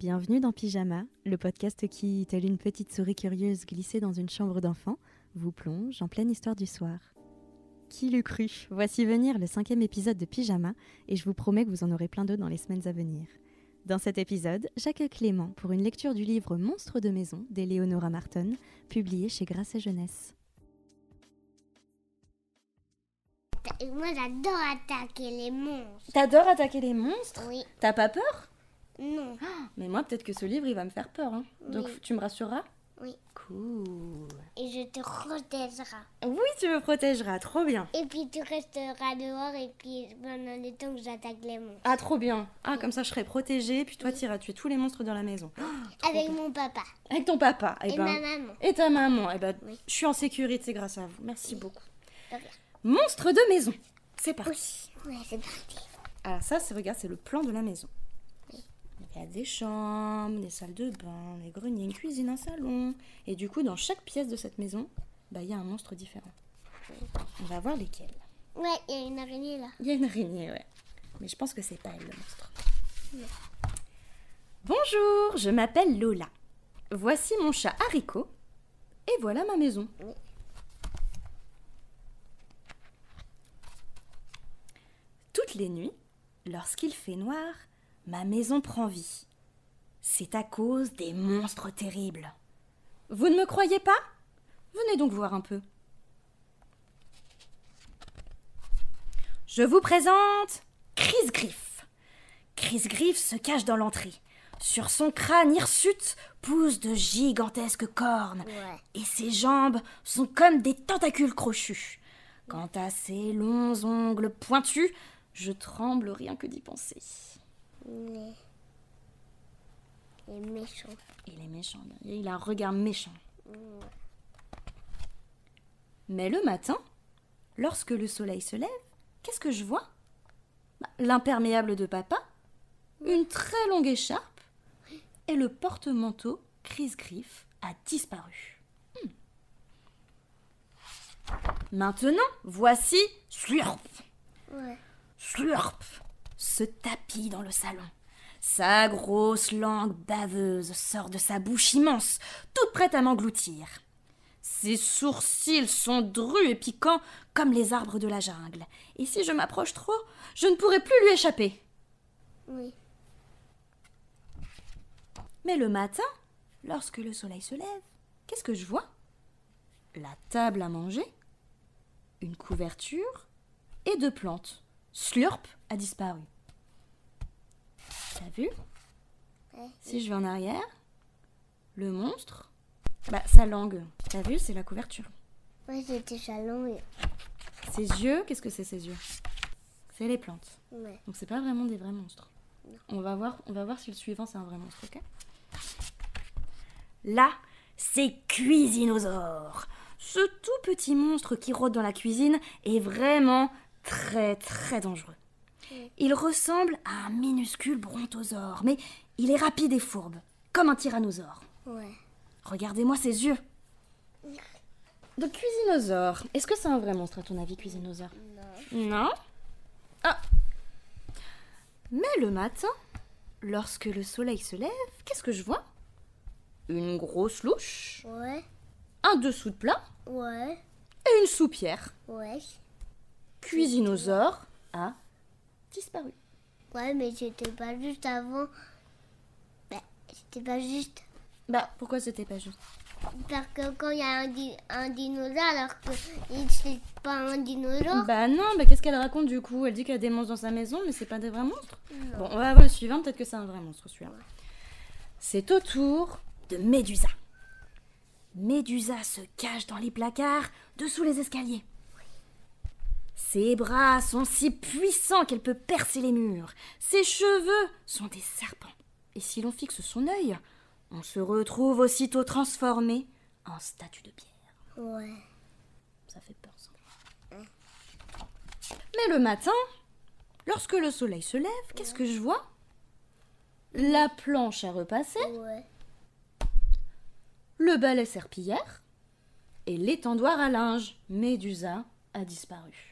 Bienvenue dans Pyjama, le podcast qui, telle une petite souris curieuse glissée dans une chambre d'enfant, vous plonge en pleine histoire du soir. Qui l'eût cru? Voici venir le cinquième épisode de Pyjama et je vous promets que vous en aurez plein d'autres dans les semaines à venir. Dans cet épisode, j'accueille Clément pour une lecture du livre Monstres de maison d'Eleonora Marton, publié chez Grasset Jeunesse. Moi, j'adore attaquer les monstres. T'adores attaquer les monstres? Oui. T'as pas peur? Non. Mais moi, peut-être que ce livre, il va me faire peur. hein. Donc, tu me rassureras Oui. Cool. Et je te protégerai. Oui, tu me protégeras, trop bien. Et puis tu resteras dehors et puis pendant le temps que j'attaque les monstres. Ah, trop bien. Ah, comme ça, je serai protégée, puis toi, tu iras tuer tous les monstres dans la maison. Avec mon papa. Avec ton papa. eh Et ben, ma maman. Et ta maman. Eh ben, je suis en sécurité grâce à vous. Merci beaucoup. Monstre de maison. C'est parti. Oui. Ouais, c'est parti. Alors ça, c'est regarde, c'est le plan de la maison. Il y a des chambres, des salles de bain, des greniers, une cuisine, un salon. Et du coup, dans chaque pièce de cette maison, bah, il y a un monstre différent. On va voir lesquels. Ouais, il y a une araignée là. Il y a une araignée, ouais. Mais je pense que c'est pas elle le monstre. Bonjour, je m'appelle Lola. Voici mon chat Haricot. Et voilà ma maison. Toutes les nuits, lorsqu'il fait noir, ma maison prend vie. C'est à cause des monstres terribles. Vous ne me croyez pas? Venez donc voir un peu. Je vous présente Chris Griff. Chris Griff se cache dans l'entrée. Sur son crâne hirsute poussent de gigantesques cornes Ouais. et ses jambes sont comme des tentacules crochus. Quant à ses longs ongles pointus, je tremble rien que d'y penser. Il est méchant. Il est méchant, il a un regard méchant. Mais le matin, lorsque le soleil se lève, qu'est-ce que je vois? Bah, L'imperméable de papa, une très longue écharpe et le porte-manteau Chris Griff a disparu. Hmm. Maintenant, voici Slurp. Ouais. Slurp se tapit dans le salon. Sa grosse langue baveuse sort de sa bouche immense, toute prête à m'engloutir. Ses sourcils sont drus et piquants comme les arbres de la jungle. Et si je m'approche trop, je ne pourrai plus lui échapper. Oui. Mais le matin, lorsque le soleil se lève, qu'est-ce que je vois? La table à manger, une couverture et deux plantes. Slurp a disparu. T'as vu. Si je vais en arrière, le monstre, bah sa langue, t'as vu, c'est la couverture. Ouais, c'était chalon. et- Ses yeux, qu'est-ce que c'est ses yeux? C'est les plantes. Ouais. Donc c'est pas vraiment des vrais monstres. On va voir, on va voir si le suivant c'est un vrai monstre, ok? Là, c'est Cuisinosaure. Ce tout petit monstre qui rôde dans la cuisine est vraiment très très dangereux. Il ressemble à un minuscule brontosaure, mais il est rapide et fourbe, comme un tyrannosaure. Ouais. Regardez-moi ses yeux. Donc Cuisinosaure, est-ce que c'est un vrai monstre à ton avis, Cuisinosaure? Non. non? Ah. Mais le matin, lorsque le soleil se lève, qu'est-ce que je vois? Une grosse louche, Ouais. un dessous de plat Ouais. et une soupière. Ouais. Cuisinosaure a disparu. Ouais, mais c'était pas juste avant. Bah, c'était pas juste. Bah, pourquoi c'était pas juste? Parce que quand il y a un, di- un dinosaure, alors que c'est pas un dinosaure. Bah non, bah qu'est-ce qu'elle raconte du coup? Elle dit qu'il y a des monstres dans sa maison, mais c'est pas des vrais monstres Bon, on va voir le suivant, peut-être que c'est un vrai monstre celui-là. C'est au tour de Médusa. Médusa se cache dans les placards, dessous les escaliers. Ses bras sont si puissants qu'elle peut percer les murs. Ses cheveux sont des serpents. Et si l'on fixe son œil, on se retrouve aussitôt transformé en statue de pierre. Ouais. Ça fait peur, ça. Mais le matin, lorsque le soleil se lève, qu'est-ce que je vois? La planche à repasser, Ouais. le balai serpillière et l'étendoir à linge. Médusa a disparu.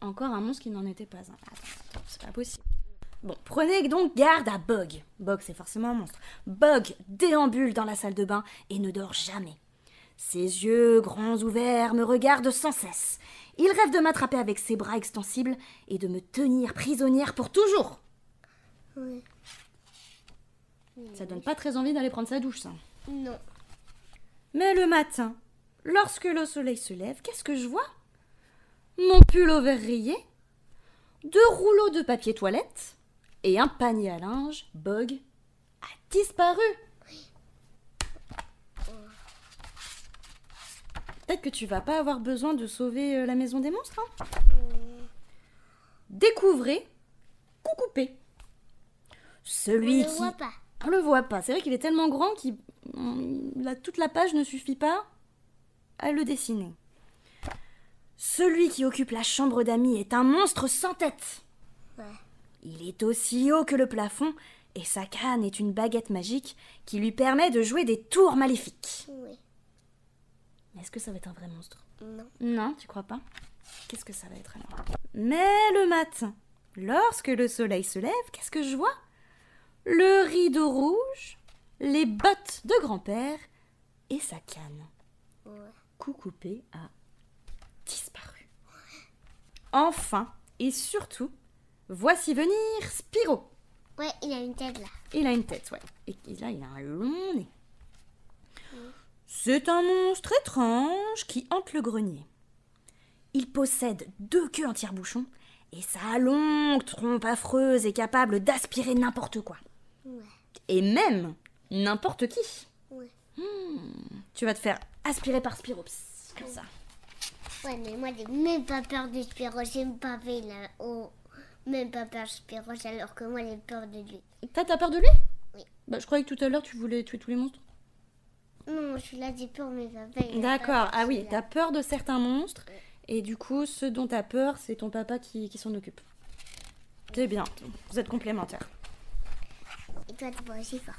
Encore un monstre qui n'en était pas un. Attends, c'est pas possible. Bon, prenez donc garde à Bog. Bog, c'est forcément un monstre. Bog déambule dans la salle de bain et ne dort jamais. Ses yeux grands ouverts me regardent sans cesse. Il rêve de m'attraper avec ses bras extensibles et de me tenir prisonnière pour toujours. Oui. Ça donne pas très envie d'aller prendre sa douche, ça. Non. Mais le matin, lorsque le soleil se lève, qu'est-ce que je vois? Mon pull au vert rayé, deux rouleaux de papier toilette et un panier à linge, Bog, a disparu. Peut-être que tu vas pas avoir besoin de sauver euh, la maison des monstres. hein Découvrez Coucoupé. On Celui ne qui. voit pas. On le voit pas. C'est vrai qu'il est tellement grand qu'il toute la page ne suffit pas à le dessiner. Celui qui occupe la chambre d'amis est un monstre sans tête. Ouais. Il est aussi haut que le plafond et sa canne est une baguette magique qui lui permet de jouer des tours maléfiques. Oui. Mais est-ce que ça va être un vrai monstre? Non. Non, tu crois pas? Qu'est-ce que ça va être alors? Mais le matin, lorsque le soleil se lève, qu'est-ce que je vois? Le rideau rouge, les bottes de grand-père et sa canne. Ouais. Coucoupé a disparu. Enfin, et surtout, voici venir Spiro. Ouais, il a une tête là. Il a une tête, ouais. Et là, il a un long nez. C'est un monstre étrange qui hante le grenier. Il possède deux queues en tire-bouchon et sa longue trompe affreuse est capable d'aspirer n'importe quoi. Ouais. Et même n'importe qui. Ouais. Tu vas te faire aspirer par Spiro, pss, comme ça. Ouais, mais moi, j'ai même pas peur de Spiro. J'ai même pas fait là. Oh. Même pas peur de Spiro, alors que moi, j'ai peur de lui. T'as t'as peur de lui? Oui. Bah, je croyais que tout à l'heure tu voulais tuer tous les monstres. Non, je suis là, j'ai peur, mais papa. il a D'accord. peur, Ah oui, celui-là. t'as peur de certains monstres. Et du coup, ceux dont t'as peur, c'est ton papa qui, qui s'en occupe. C'est bien. Vous êtes complémentaires. Et toi, t'es pas aussi fort.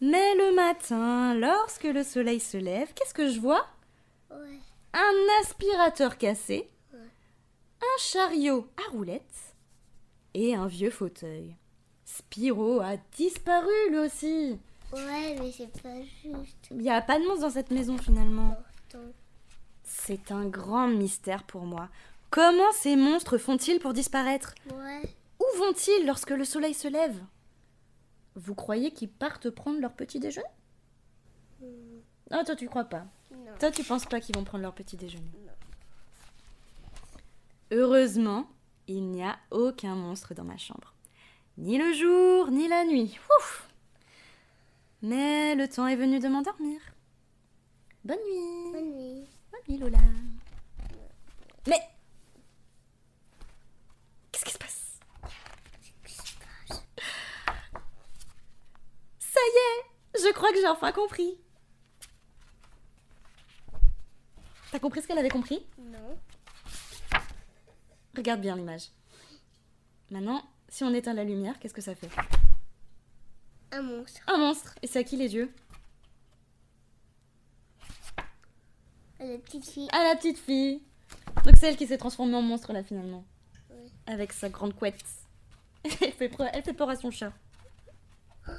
Mais le matin, lorsque le soleil se lève, qu'est-ce que je vois? Ouais. Un aspirateur cassé, un chariot à roulettes et un vieux fauteuil. Spiro a disparu lui aussi. Ouais, mais c'est pas juste. Il n'y a pas de monstre dans cette maison finalement. C'est un grand mystère pour moi. Comment ces monstres font-ils pour disparaître? Ouais. Où vont-ils lorsque le soleil se lève? Vous croyez qu'ils partent prendre leur petit déjeuner? Ah, toi tu crois pas. Non. Toi tu penses pas qu'ils vont prendre leur petit déjeuner. Heureusement, il n'y a aucun monstre dans ma chambre. Ni le jour, ni la nuit. Ouf Mais le temps est venu de m'endormir. Bonne nuit. Bonne nuit. Bonne nuit, Lola. Mais Qu'est-ce qui se passe? Ça y est Je crois que j'ai enfin compris. T'as compris ce qu'elle avait compris? Non. Regarde bien l'image. Maintenant, si on éteint la lumière, qu'est-ce que ça fait? Un monstre. Un monstre Et c'est à qui les yeux? La petite fille. À la petite fille Donc c'est elle qui s'est transformée en monstre là finalement. Oui. Avec sa grande couette. elle, fait peur, elle fait peur à son chat. Ah,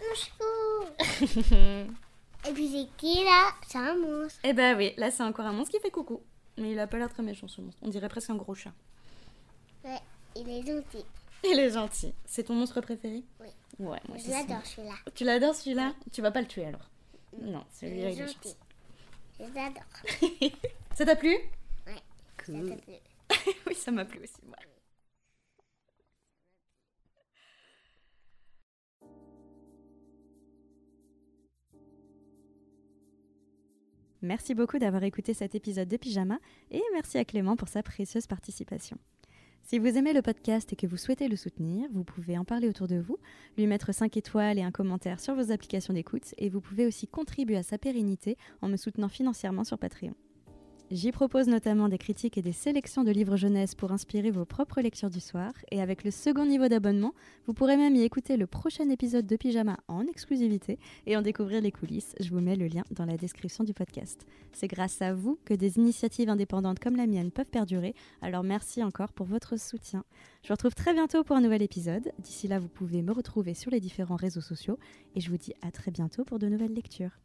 un cheveu. Et puis c'est qui là? C'est un monstre. Eh ben oui, là c'est encore un monstre qui fait coucou. Mais il a pas l'air très méchant ce monstre. On dirait presque un gros chat. Ouais, il est gentil. Il est gentil. C'est ton monstre préféré? Oui. Ouais, moi Je aussi. l'adore celui-là. Tu l'adores celui-là? Tu vas pas le tuer alors Non, Il celui-là est il est gentil. Je l'adore. Ça t'a plu? Ouais. Ça Cool. t'a plu. Oui, ça m'a plu aussi. moi. Merci beaucoup d'avoir écouté cet épisode de Pyjama et merci à Clément pour sa précieuse participation. Si vous aimez le podcast et que vous souhaitez le soutenir, vous pouvez en parler autour de vous, lui mettre 5 étoiles et un commentaire sur vos applications d'écoute et vous pouvez aussi contribuer à sa pérennité en me soutenant financièrement sur Patreon. J'y propose notamment des critiques et des sélections de livres jeunesse pour inspirer vos propres lectures du soir. Et avec le second niveau d'abonnement, vous pourrez même y écouter le prochain épisode de Pyjama en exclusivité et en découvrir les coulisses. Je vous mets le lien dans la description du podcast. C'est grâce à vous que des initiatives indépendantes comme la mienne peuvent perdurer. Alors merci encore pour votre soutien. Je vous retrouve très bientôt pour un nouvel épisode. D'ici là, vous pouvez me retrouver sur les différents réseaux sociaux et je vous dis à très bientôt pour de nouvelles lectures.